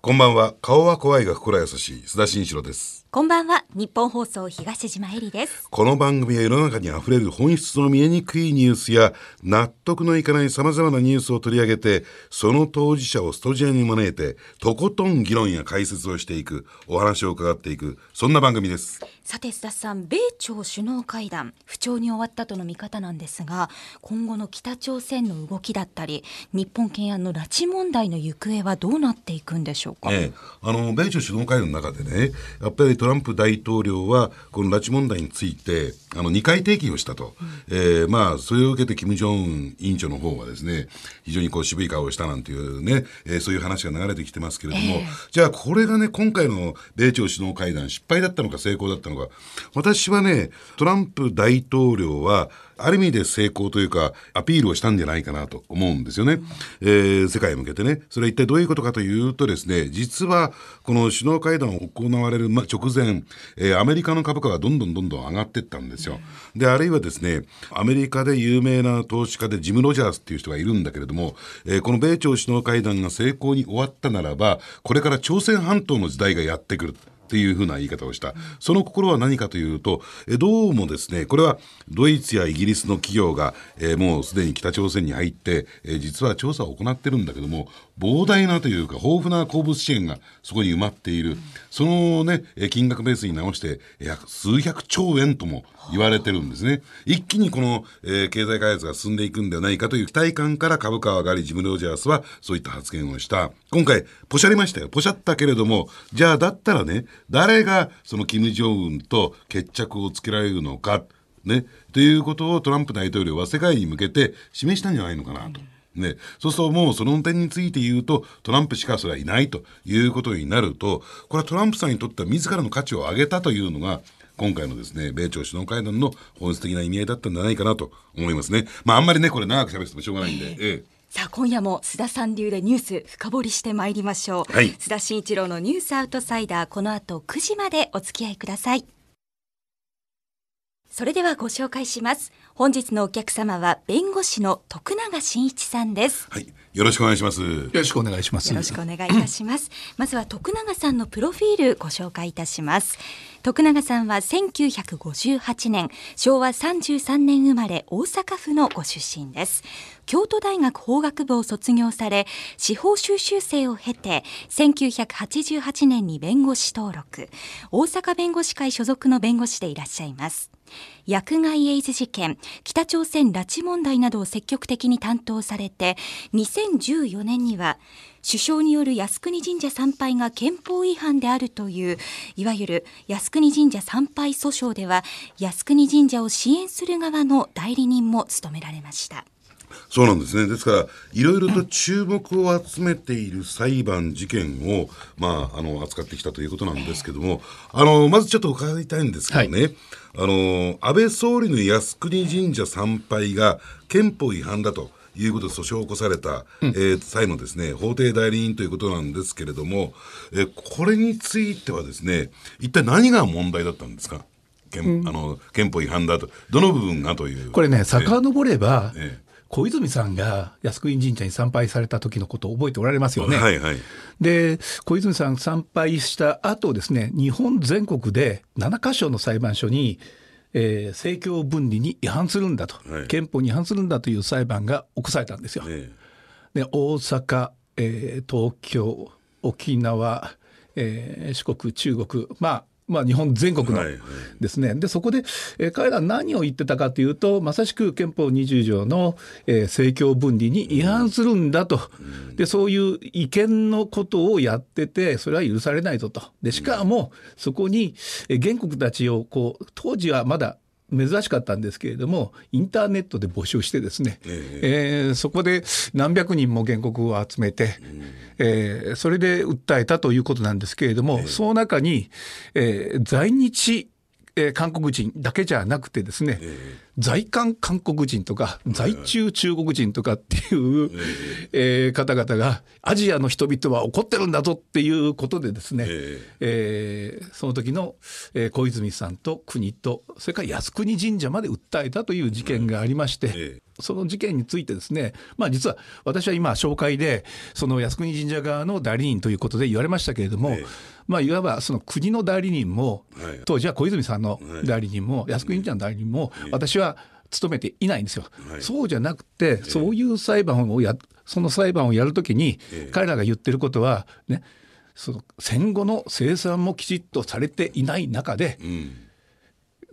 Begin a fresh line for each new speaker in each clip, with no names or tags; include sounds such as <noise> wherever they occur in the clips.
こんばんは。顔は怖いが心優しい須田慎一郎です。
こんばんは日本放送東島えりです
この番組は世の中にあふれる本質の見えにくいニュースや納得のいかない様々なニュースを取り上げて、その当事者をストジオに招いて、とことん議論や解説をしていく、お話を伺っていく、そんな番組です。
さて須田さん米朝首脳会談不調に終わったとの見方なんですが今後の北朝鮮の動きだったり日本懸案の拉致問題の行方はどうなっていくんでしょうか、
ええ、あの米朝首脳会談の中でね、やっぱりトランプ大統領は、この拉致問題について、あの2回提起をしたと、えーまあ、それを受けて、金正恩委員長の方はですね、非常にこう渋い顔をしたなんていうね、えーそういう話が流れてきてますけれども、
ええ。
じゃあ、これがね、今回の米朝首脳会談、失敗だったのか成功だったのか、私はね、トランプ大統領は、ある意味で成功というか、アピールをしたんじゃないかなと思うんですよね。えー世界へ向けてね。それは一体どういうことかというとですね、実は、この首脳会談を行われる直前、えーアメリカの株価がどんどんどんどん上がっていったんですよ。で、あるいはですね、アメリカで有名な投資家でジム・ロジャースっていう人がいるんだけれども、えーこの米朝首脳会談が成功に終わったならば、これから朝鮮半島の時代がやってくる。っていうふうな言い方をした。その心は何かというと、えどうもですね、これはドイツやイギリスの企業が、えーもうすでに北朝鮮に入って、えー実は調査を行ってるんだけども、膨大なというか豊富な鉱物資源がそこに埋まっている。そのね、金額ベースに直して、約数百兆円とも言われてるんですね。一気にこの、えー経済開発が進んでいくんではないかという期待感から株価は上がり、ジム・ロジャースはそういった発言をした。今回、ポシャりましたよ。ポシャったけれども、じゃあだったらね、誰がその金正恩と決着をつけられるのか、ね、ということをトランプ大統領は世界に向けて示したんじゃないのかなと。ね、そうするともうその点について言うとトランプしかそれはいないということになるとこれはトランプさんにとっては自らの価値を上げたというのが今回のですね米朝首脳会談の本質的な意味合いだったんじゃないかなと思いますね。まああんまりねこれ長く喋ってもしょうがないんで。ええ
さあ今夜も須田さん流でニュース深掘りしてまいりましょう、
はい。
須田慎一郎のニュースアウトサイダーこの後9時までお付き合いくださいそれではご紹介します本日のお客様は弁護士の徳永真一さんです
はい、よろしくお願いします。
よろしくお願いします。
よろしくお願いいたします。まずは徳永さんのプロフィールご紹介いたします。徳永さんは1958年、昭和33年生まれ大阪府のご出身です。京都大学法学部を卒業され、司法修習生を経て、1988年に弁護士登録、大阪弁護士会所属の弁護士でいらっしゃいます。薬害エイズ事件、北朝鮮拉致問題などを積極的に担当されて、2014年には、首相による靖国神社参拝が憲法違反であるという、いわゆる靖国神社参拝訴訟では、靖国神社を支援する側の代理人も務められました。
そうなんですね。ですから、いろいろと注目を集めている裁判、事件を、まあ、あの、扱ってきたということなんですけども、あの、まずちょっと伺いたいんですけどね、あの、安倍総理の靖国神社参拝が憲法違反だと。いうことで訴訟を起こされた、えー際のですね、法廷代理人ということなんですけれども、えーこれについてはですね、一体何が問題だったんですか？憲,、あの憲法違反だと。どの部分がという。
これね、遡れば、
ええ
小泉さんが靖国神社に参拝された時のことを覚えておられますよね。
はいはい。
で、小泉さん参拝した後ですね、日本全国で7カ所の裁判所に、えー政教分離に違反するんだと、
はい
憲法に違反するんだという裁判が起こされたんですよ。
え
で大阪、えー東京沖縄、えー四国中国まあまあ日本全国の
はいはい。
ですね、でそこで、えー彼らは何を言ってたかというとまさしく憲法20条の、えー政教分離に違反するんだと、でそういう違憲のことをやっててそれは許されないぞと。でしかもそこに、えー原告たちをこう当時はまだ珍しかったんですけれどもインターネットで募集してですね、
え
え。ーそこで何百人も原告を集めて、えーそれで訴えたということなんですけれども、その中に、えー在日えー韓国人だけじゃなくてですね、在韓韓国人とか在中中国人とかっていう、えー方々がアジアの人々は怒ってるんだぞっていうことでですね、
え
え。ーその時の、えー小泉さんと国とそれから靖国神社まで訴えたという事件がありまして、
え
その事件についてですね、まあ、実は私は今紹介でその靖国神社側の代理人ということで言われましたけれども、
ええ
まあ、いわばその国の代理人も、
はい。
当時は小泉さんの代理人も、靖国神社の代理人も、私は務めていないんですよ。
はい。
そうじゃなくて、そういう裁判をやその裁判をやるときに、彼らが言ってることは、ね、その戦後の生産もきちっとされていない中で、
うん。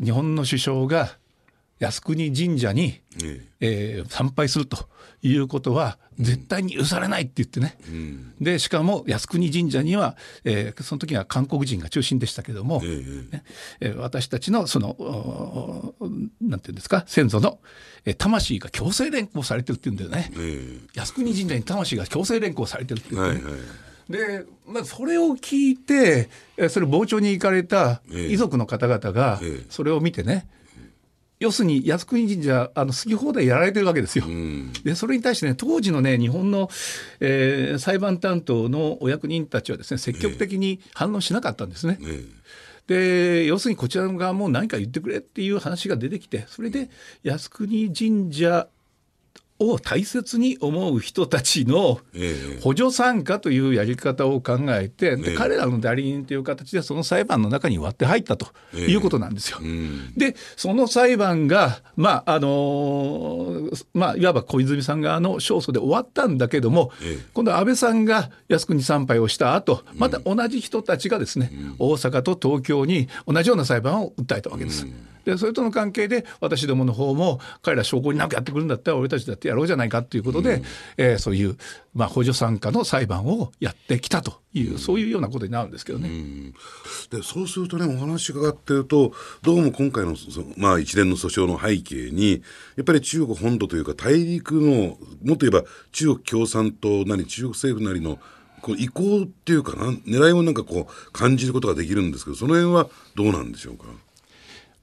日本の首相が靖国神社に、
え
え。ー参拝するということは絶対に許されないって言ってね、
えうん。
でしかも靖国神社には、えーその時は韓国人が中心でしたけども、
ええ
ねえー私たちのそのおなんていうんですか先祖の、えー魂が強制連行されてるっていうんだよね。
え
靖国神社に魂が強制連行されてるって
え
言ってね、
はいはい。
で、まあ、それを聞いてえーそれ傍聴に行かれた
ええ。
遺族の方々が
ええ。
それを見てね、要するに靖国神社あの好き放題やられてるわけですよ。
うん
でそれに対してね当時のね日本の、えー裁判担当のお役人たちはですね積極的に反応しなかったんですね。
え
で要するにこちら側も何か言ってくれっていう話が出てきてそれで靖国神社を大切に思う人たちの
ええ。え
補助参加というやり方を考えて、で
ええ。
彼らの代理人という形でその裁判の中に割って入ったということなんですよ。
うん。
でその裁判が、まああのーまあ、いわば小泉さん側の勝訴で終わったんだけども、
ええ。
今度は安倍さんが靖国参拝をした後また同じ人たちがですね、大阪と東京に同じような裁判を訴えたわけです。でそれとの関係で私どもの方も彼ら証拠になんかやってくるんだったら俺たちだってやろうじゃないかということで、えーそういう、まあ、補助参加の裁判をやってきたという、そういうようなことになるんですけどね。
でそうするとねお話伺ってるとどうも今回のそまあ、一連の訴訟の背景にやっぱり中国本土というか大陸のもっと言えば中国共産党なり中国政府なりのこう意向っていうかな狙いをなんかこう感じることができるんですけどその辺はどうなんでしょうか？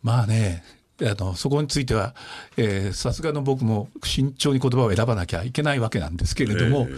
まあねあのそこについてはえーさすがの僕も慎重に言葉を選ばなきゃいけないわけなんですけれども、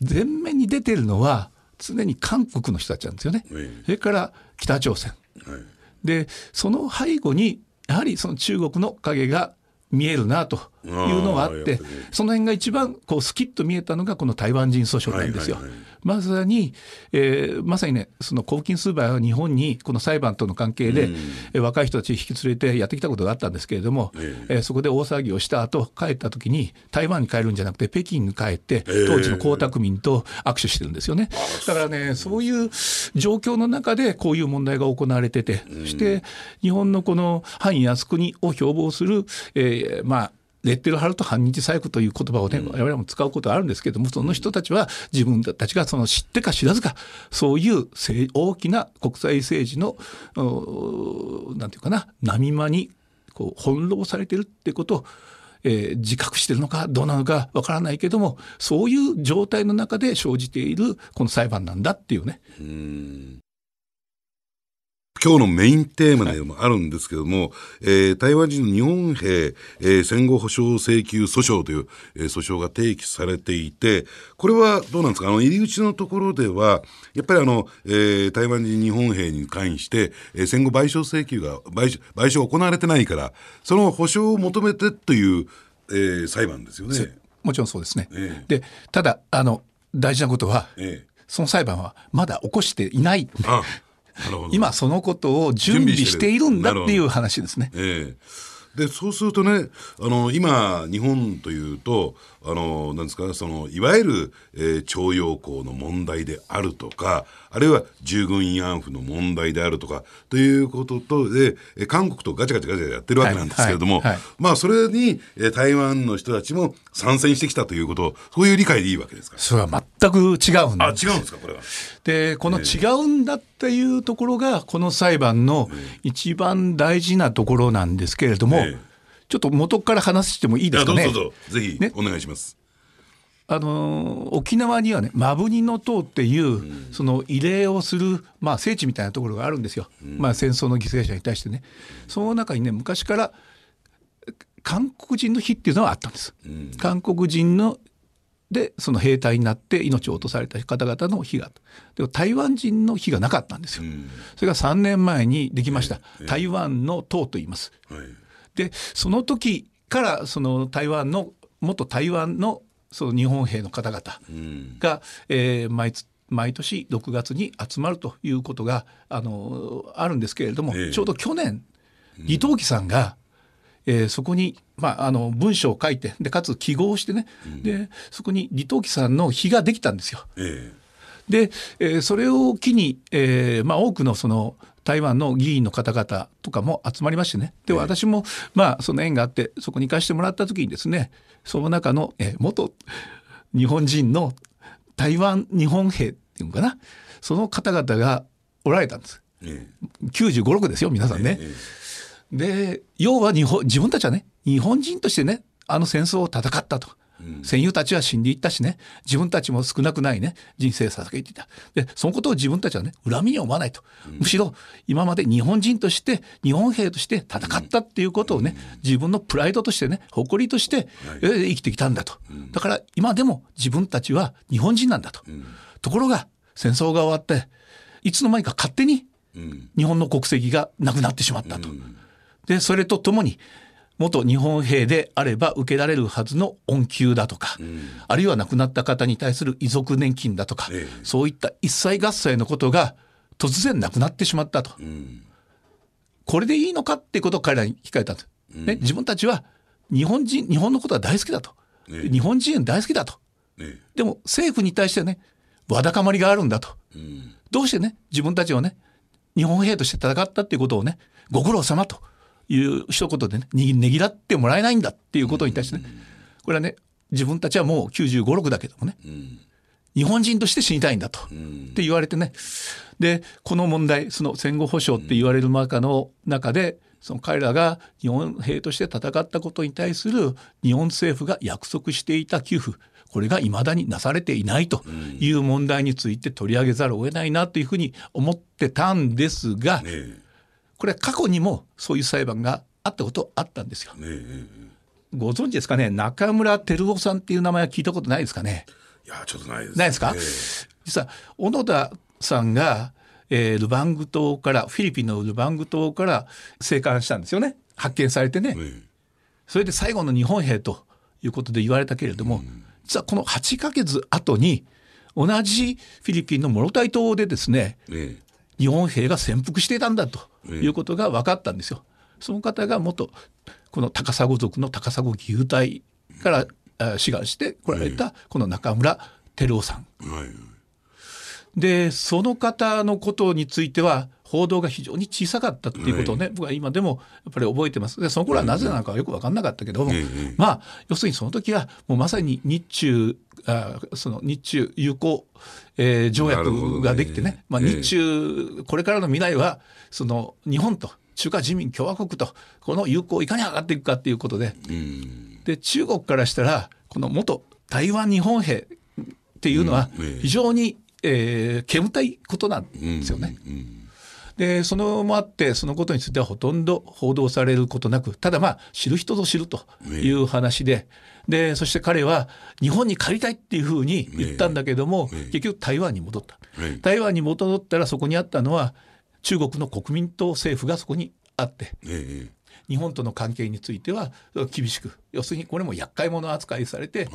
前面に出てるのは常に韓国の人たちなんですよね。
ええ
それから北朝鮮。
はい
でその背後にやはりその中国の影が見えるなというのがあってその辺が一番こうスキッと見えたのがこの台湾人訴訟なんですよ。
はいはいはい。
まさに、えーまさにねその公金数倍は日本にこの裁判との関係で、
うん。
えー若い人たちを引き連れてやってきたことがあったんですけれども、
え
え。ーそこで大騒ぎをした後帰った時に台湾に帰るんじゃなくて北京に帰って
え
当時の江沢民と握手してるんですよね。だからねそういう状況の中でこういう問題が行われてて、そして日本のこの反靖国を標榜する、えーまあレッテル貼ると反日左翼という言葉をね、我々も使うことはあるんですけども、その人たちは自分たちがその知ってか知らずか、そういう政大きな国際政治の、おなんていうかな、波間にこう翻弄されてるってことを、えー自覚してるのかどうなのかわからないけどもそういう状態の中で生じているこの裁判なんだっていうね。
うん今日のメインテーマでもあるんですけども、えー台湾人の日本兵、えー戦後保障請求訴訟という、えー訴訟が提起されていて、これはどうなんですか？あの、入り口のところでは、やっぱりあの、えー台湾人日本兵に関して、えー戦後賠償請求が、賠償、賠償が行われてないから、その保障を求めてという、えー裁判ですよね。
もちろんそうですね。
え
でただあの大事なことは
ええ
その裁判はまだ起こしていない。
あ、なるほど。
今そのことを準備しているんだっていう話ですね。
ええ。でそうするとねあの今日本というとあのなんですかそのいわゆる、えー徴用工の問題であるとかあるいは従軍慰安婦の問題であるとかということとでえー韓国とガチャガチャガチャやってるわけなんですけれども、
はいはいはい。
まあそれに、えー台湾の人たちも参戦してきたということそういう理解でいいわけですか？
それは全く違うん
あ
です。
違うんですかこれは。
でこの違うんだっていうところがこの裁判の一番大事なところなんですけれども、
ええ
ちょっと元から話してもいいですかね？
どうぞ。どうぞ。ぜひ
ね？
お願いします。
あのー沖縄にはね摩文仁の塔っていう、その慰霊をする、まあ、聖地みたいなところがあるんですよ、まあ、戦争の犠牲者に対してね。その中にね昔から韓国人の日っていうのはあったんです、韓国人のでその兵隊になって命を落とされた方々の日がでも台湾人の日がなかったんですよ、それが3年前にできました、台湾の塔と言います。
はい
でその時からその台湾の元台湾のその日本兵の方々
うん。
が、えー毎つ毎年6月に集まるということがあのあるんですけれども、
ええ。
ちょうど去年李登輝さんが、えーそこに、まあ、あの文章を書いてでかつ記号をしてね、でそこに李登輝さんの碑ができたんですよ。
え。
で、えーそれを機に、えーまあ、多くのその台湾の議員の方々とかも集まりましてねで
ええ
私も、まあ、その縁があってそこに行かしてもらった時にですねその中の、えー元日本人の台湾日本兵っていうのかなその方々がおられたんです。
ええ
95、6ですよ皆さんね。
え
で要は日本自分たちはね日本人としてねあの戦争を戦ったと。
うん。
戦友たちは死んでいったしね。自分たちも少なくないね。人生を捧げていた。でそのことを自分たちはね恨みに思わないと、むしろ今まで日本人として日本兵として戦ったっていうことをね、自分のプライドとしてね誇りとして、えー生きてきたんだと、だから今でも自分たちは日本人なんだと、ところが戦争が終わっていつの間にか勝手に
うん。
日本の国籍がなくなってしまったと。でそれとともに元日本兵であれば受けられるはずの恩給だとか、あるいは亡くなった方に対する遺族年金だとか、
ええ。
そういった一切合切のことが突然なくなってしまったと。
うん。
これでいいのかってことを彼らに聞かれたんです。ね、自分たちは日本人日本のことは大好きだと、
ええ。
日本人大好きだと。
え
でも政府に対してねわだかまりがあるんだと。どうしてね自分たちはね日本兵として戦ったっていうことをねご苦労様という一言でねにねぎらってもらえないんだっていうことに対してね。これはね自分たちはもう9 5 6だけどもね
うん
日本人として死にたいんだと、っ
ん
て言われてね。でこの問題その戦後保障って言われる中の中でその彼らが日本兵として戦ったことに対する日本政府が約束していた給付これが未だになされていないという問題について取り上げざるを得ないなというふうに思ってたんですが
ええ
これは過去にもそういう裁判があったことあったんですよ。ご存知ですかね？中村照夫さんっていう名前は聞いたことないですかね？
えいやちょっとないです。
ないですか、
え
実は小野田さんが、えールバング島からフィリピンのルバング島から生還したんですよね。発見されてね、
ええ。
それで最後の日本兵ということで言われたけれども、実はこの8ヶ月後に同じフィリピンのモロタイ島でですね
ええ
日本兵が潜伏していたんだということが分かったんですよ。その方が元この高砂族の高砂義勇隊からあ志願して来られたこの中村照夫さん。でその方のことについては報道が非常に小さかったっていうことをね、僕は今でもやっぱり覚えてます。でその頃はなぜなのかはよく分かんなかったけども、
ええ。
まあ要するにその時はもうまさに日中あその日中友好、えー条約ができてね。まあ、
ええ。
日中これからの未来はその日本と中華人民共和国とこの友好をいかに上がっていくかっていうことで。
うん。
で中国からしたらこの元台湾日本兵っていうのは非常に、えー煙たいことなんですよね。
うん
でそのもあってそのことについてはほとんど報道されることなくただまあ知る人ぞ知るという話で。でそして彼は日本に帰りたいっていうふうに言ったんだけども、
ええ。
結局台湾に戻った、
ええ。
台湾に戻ったらそこにあったのは中国の国民党政府がそこにあって
ええ。
日本との関係については厳しく要するにこれも厄介者扱いされて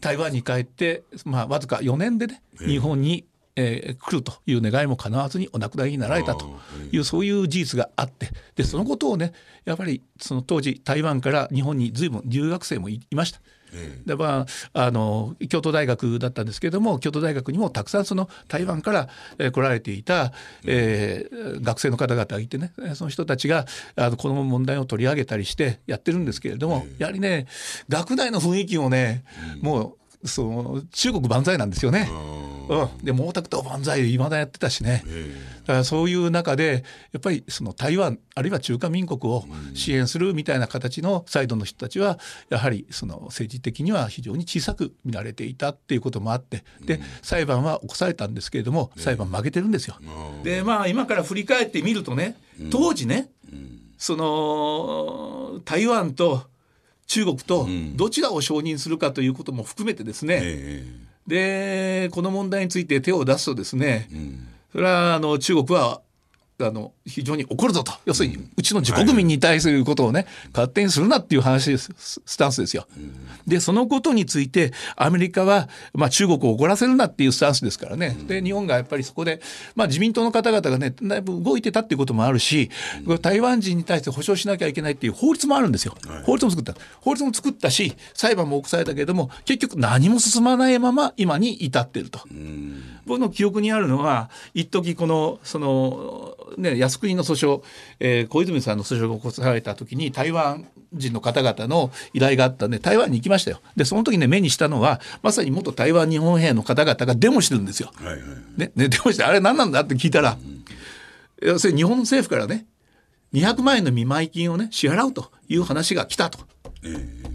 台湾に帰って、まあ、わずか4年でね、
ええ。
日本に、えー来るという願いも叶わずにお亡くなりになられたとい。うそういう事実があってでそのことをねやっぱりその当時台湾から日本に随分留学生もいいました。
え
でまあ、あの京都大学だったんですけども京都大学にもたくさんその台湾から、えー来られていた、えー学生の方々がいてねえーその人たちがあのこの問題を取り上げたりしてやってるんですけれども、やはりね学内の雰囲気もね、もうその中国万歳なんですよね。うん、で毛沢東万歳いまだやってたしね。
え。
だからそういう中でやっぱりその台湾あるいは中華民国を支援するみたいな形のサイドの人たちはやはりその政治的には非常に小さく見られていたっていうこともあってで裁判は起こされたんですけれども裁判負けてるんですよ。でまあ今から振り返ってみるとね当時ねその台湾と中国とどちらを承認するかということも含めてですね、
え
でこの問題について手を出すとですね、
えうん。
それはあの中国はあの非常に怒るぞと。要するにうちの自国民に対することをね、勝手にするなっていう話ですススタンスですよ。でそのことについてアメリカは、まあ、中国を怒らせるなっていうスタンスですからね。で日本がやっぱりそこで、まあ、自民党の方々がねだいぶ動いてたっていうこともあるし台湾人に対して保障しなきゃいけないっていう法律もあるんですよ。法律も作った。法律も作ったし裁判も起こされたけれども結局何も進まないまま今に至っていると。僕の記憶にあるのは一時このそのね靖国の訴訟、えー小泉さんの訴訟が起こされた時に台湾人の方々の依頼があったんで台湾に行きましたよ。でその時ね目にしたのはまさに元台湾日本兵の方々がデモしてるんですよ。
はいはい
ねねデモしてあれ何なんだって聞いたら、要するに日本政府からね200万円の見舞い金をね支払うという話が来たと。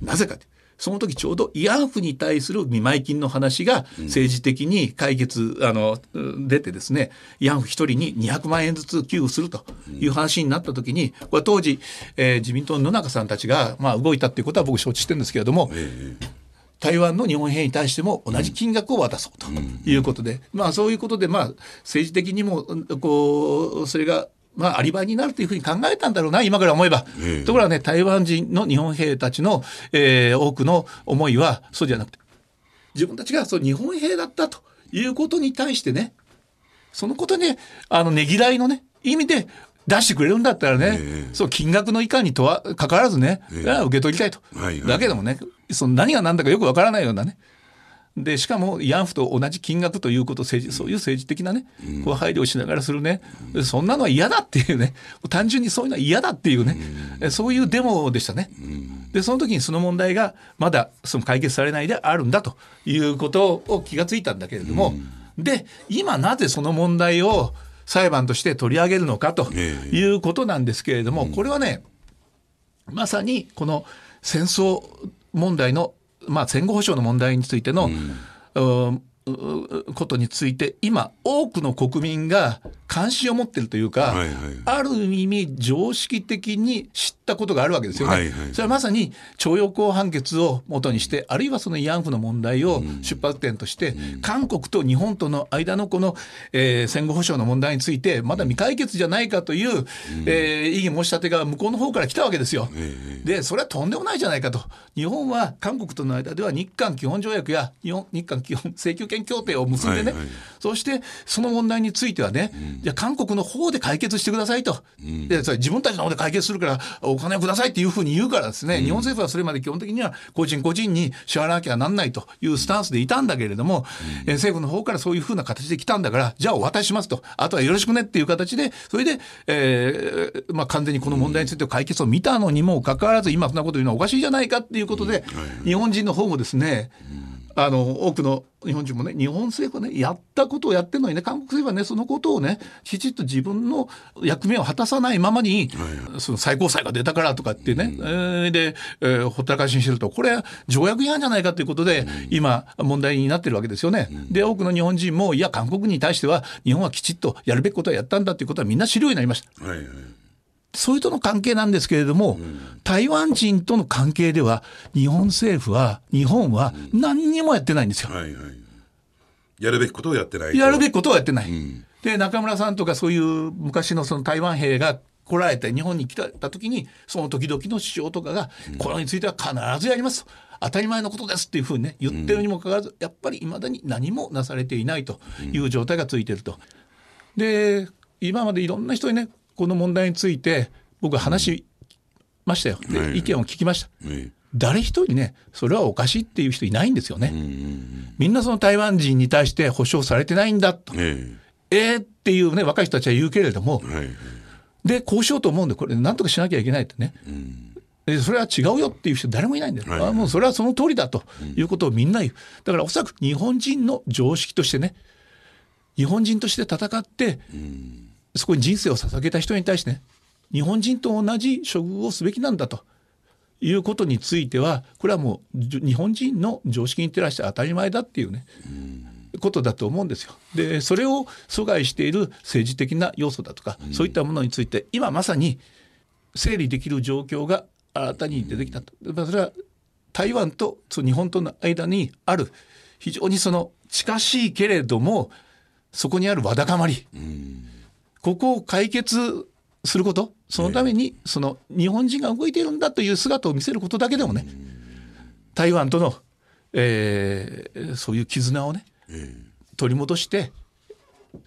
なぜかってその時ちょうど慰安婦に対する見舞い金の話が政治的に解決、あの出てですね慰安婦一人に200万円ずつ給付するという話になった時にこれ当時、えー自民党の野中さんたちが、まあ、動いたっていうことは僕承知してるんですけれども、台湾の日本兵に対しても同じ金額を渡そうということで、まあそういうことでまあ政治的にもうんこうそれがまあアリバイになるというふうに考えたんだろうな今から思えば、
ええ。
ところがね台湾人の日本兵たちの、えー多くの思いはそうじゃなくて自分たちがそう日本兵だったということに対してねそのことにあのねぎらいのね意味で出してくれるんだったらね、
ええ。
そう金額の以下にとは関わらずね、
ええ。
いや受け取りたいと、
はいはい。
だけどもねその何が何だかよくわからないようなねでしかも慰安婦と同じ金額ということ政治そういう政治的なね、こう配慮をしながらするね、そんなのは嫌だっていうね。単純にそういうのは嫌だっていうね、えそういうデモでしたね。でその時にその問題がまだその解決されないであるんだということを気がついたんだけれども、で今なぜその問題を裁判として取り上げるのかと
ええ。
いうことなんですけれども、これはねまさにこの戦争問題の、まあ、戦後保障の問題についての、うううことについて今多くの国民が関心を持っているというか、
はいはい
ある意味常識的に知ったことがあるわけですよね。
はいはい
それはまさに徴用工判決を元にしてあるいはその慰安婦の問題を出発点として、韓国と日本との間のこの、えー戦後保障の問題についてまだ未解決じゃないかという、えー異議申し立てが向こうの方から来たわけですよ。でそれはとんでもないじゃないかと。日本は韓国との間では日韓基本条約や日本日韓基本請求権協定を結んでね、
はいはい。
そしてその問題についてはね、じゃあ韓国の方で解決してくださいと、でそれ自分たちの方で解決するからお金をくださいっていうふうに言うからですね、日本政府はそれまで基本的には個人個人に支払わなきゃなんないというスタンスでいたんだけれども、えー政府の方からそういうふうな形で来たんだからじゃあお渡ししますと。あとはよろしくねっていう形でそれで、えーまあ、完全にこの問題について解決を見たのにもかかわらず今そんなこと言うのはおかしいじゃないかっていうことで、日本人の方もですね、あの多くの日本人もね日本政府はねやったことをやってるのにね韓国政府はねそのことをねきちっと自分の役目を果たさないままに、その最高裁が出たからとかってね、えーで、えーほったらかしにしてるとこれは条約違反じゃないかということで、今問題になってるわけですよね。で多くの日本人もいや韓国に対しては日本はきちっとやるべきことはやったんだということはみんな知るようになりました。
はいはい
それとの関係なんですけれども、台湾人との関係では日本政府は日本は何にもやってないんですよ。
はいはいやるべきことをやってないと
やるべきことはやってない。
ん
で中村さんとかそういう昔のその台湾兵が来られて日本に来た時にその時々の首相とかがこれについては必ずやりますと。当たり前のことですっていうふうにね言ってるにもかかわらずやっぱりいまだに何もなされていないという状態が続いていると。で今までいろんな人にねこの問題について僕は話しましたよ。意見を聞きました。
え
誰一人ねそれはおかしいっていう人いないんですよね。みんなその台湾人に対して保障されてないんだと。
うん。え。
えーっていうね若い人たちは言うけれども。でこうしようと思うんでこれなんとかしなきゃいけないってね、えそれは違うよっていう人誰もいないんだよ、
は
もうそれはその通りだということをみんな言う。だからおそらく日本人の常識としてね日本人として戦って、そこに人生を捧げた人に対してね日本人と同じ処遇をすべきなんだと。いうことについてはこれはもう日本人の常識に照らして当たり前だっていうね、ことだと思うんですよ。でそれを阻害している政治的な要素だとか、そういったものについて今まさに整理できる状況が新たに出てきたと。まあそれは台湾と日本との間にある非常にその近しいけれどもそこにあるわだかまり、ここを解決することそのためにその日本人が動いているんだという姿を見せることだけでもね台湾との、えー、そういう絆をね取り戻して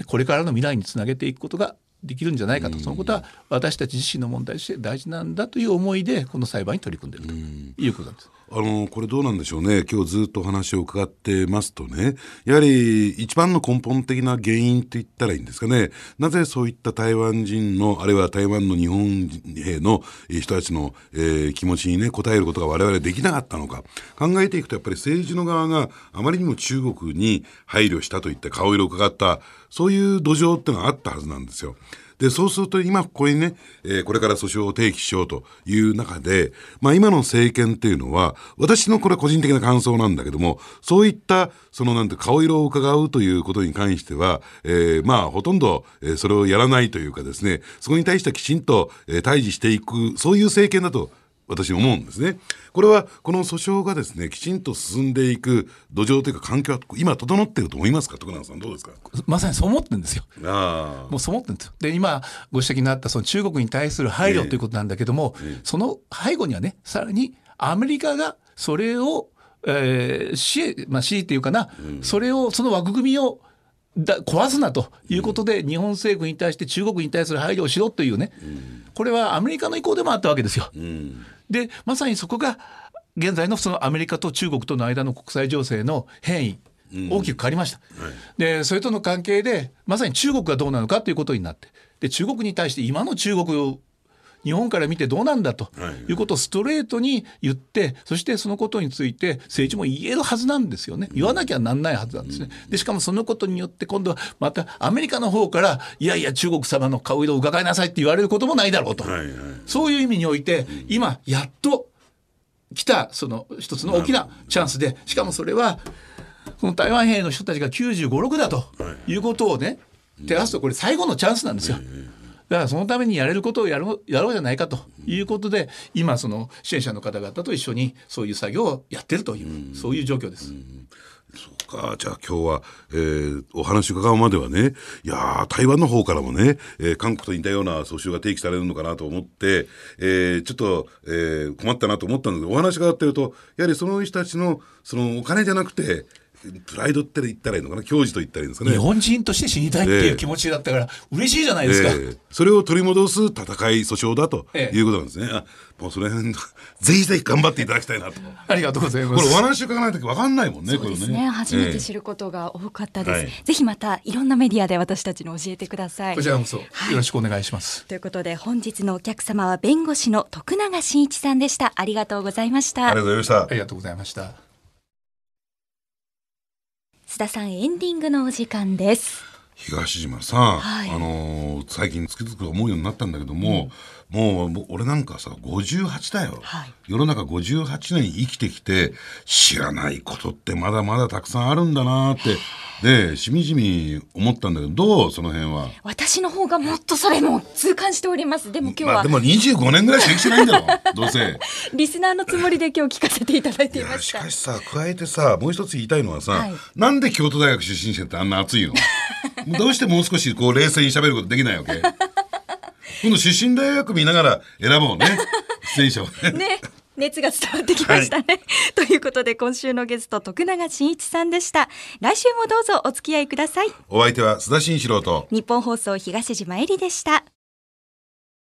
これからの未来につなげていくことができるんじゃないかと。そのことは私たち自身の問題として大事なんだという思いでこの裁判に取り組んでいると。いうことなんです。
あのこれどうなんでしょうね。今日ずっとお話を伺ってますとね。やはり一番の根本的な原因と言ったらいいんですかね。なぜそういった台湾人のあるいは台湾の日本兵の人たちの、えー、気持ちにね応えることが我々できなかったのか。考えていくとやっぱり政治の側があまりにも中国に配慮したといった顔色を伺ったそういう土壌ってのがあったはずなんですよ。で、そうすると今ここにね、えー、これから訴訟を提起しようという中で、まあ今の政権っていうのは、私のこれ個人的な感想なんだけども、そういった、そのなんて顔色を伺うということに関しては、えー、まあほとんど、えー、それをやらないというかですね、そこに対してはきちんと、えー、対峙していく、そういう政権だと私思うんですね。これはこの訴訟がですねきちんと進んでいく土壌というか環境は今整っていると思いますか？徳永さんどうですか？
まさにそう思ってるんですよ。あもうそう思ってるんですよ。で今ご指摘になったその中国に対する配慮ということなんだけども、えーえー、その背後にはねさらにアメリカがそれを、えー、支まあ支っていうかな、うん、それをその枠組みをだ壊すなということで、日本政府に対して中国に対する配慮をしろというね、うん、これはアメリカの意向でもあったわけですよ。うんでまさにそこが現在のそのアメリカと中国との間の国際情勢の変異大きく変わりました、うんはい、でそれとの関係でまさに中国がどうなのかということになってで中国に対して今の中国を日本から見てどうなんだということをストレートに言って、そしてそのことについて政治も言えるはずなんですよね。言わなきゃなんないはずなんですね。で、しかもそのことによって今度はまたアメリカの方から、いやいや中国様の顔色を伺いなさいって言われることもないだろうと。そういう意味において、今やっと来たその一つの大きなチャンスで、しかもそれは、この台湾兵の人たちが95、6だということをね、照らすとこれ最後のチャンスなんですよ。だからそのためにやれることをやろうやろうじゃないかということで今その支援者の方々と一緒にそういう作業をやってるという、うそういう状況です。
そうか。じゃあ今日は、えー、お話伺うまではね、いや台湾の方からもね、えー、韓国と似たような訴訟が提起されるのかなと思って、えー、ちょっと、えー、困ったなと思ったんだけど、お話伺ってると、やはりその人たちの、そのお金じゃなくて、プライドって言ったらいいのかな？教授と言ったらいいんですかね？
日本人として死にたいっていう気持ちだったから、えー、嬉しいじゃないですか、えー、
それを取り戻す戦い訴訟だということなんですね、えー、もうその辺ぜひぜひ頑張っていただきたいなと。
ありがとうございます。
これお話伺わないと分かんないもんね
そうですね、ね、初めて知ることが多かったです、えー、ぜひまたいろんなメディアで私たちに教えてください。
こちらこそ、よろしくお願いします、
ということで本日のお客様は弁護士の徳永真一さんでした。ありがとうございました。
ありがとうございました。あ
りがとうございました
田さんエンディングのお時間です。
東島さん、はい、あのー、最近つくづく思うようになったんだけども、うん、もう俺なんかさ58だよ、はい、世の中58年生きてきて知らないことってまだまだたくさんあるんだなってでしみじみ思ったんだけどどうその辺は？
私の方がもっとそれも痛感しております。でも今日は、ま
あ、でも25年ぐらいしか生きてないんだろ <laughs> どうせ。
リスナーのつもりで今日聞かせていただいていまし
た。しかしさ加えてさもう一つ言いたいのはさ、はい、なんで京都大学出身者ってあんな熱いの？<laughs> どうしてもう少しこう冷静に喋ることできないわけ？今度出身大学見ながら選ぼうね。出演者をね。
ね。熱が伝わってきましたね、はい、ということで今週のゲスト徳永真一さんでした。来週もどうぞお付き合いください。
お相手は須田慎一郎と。
日本放送東島えりでした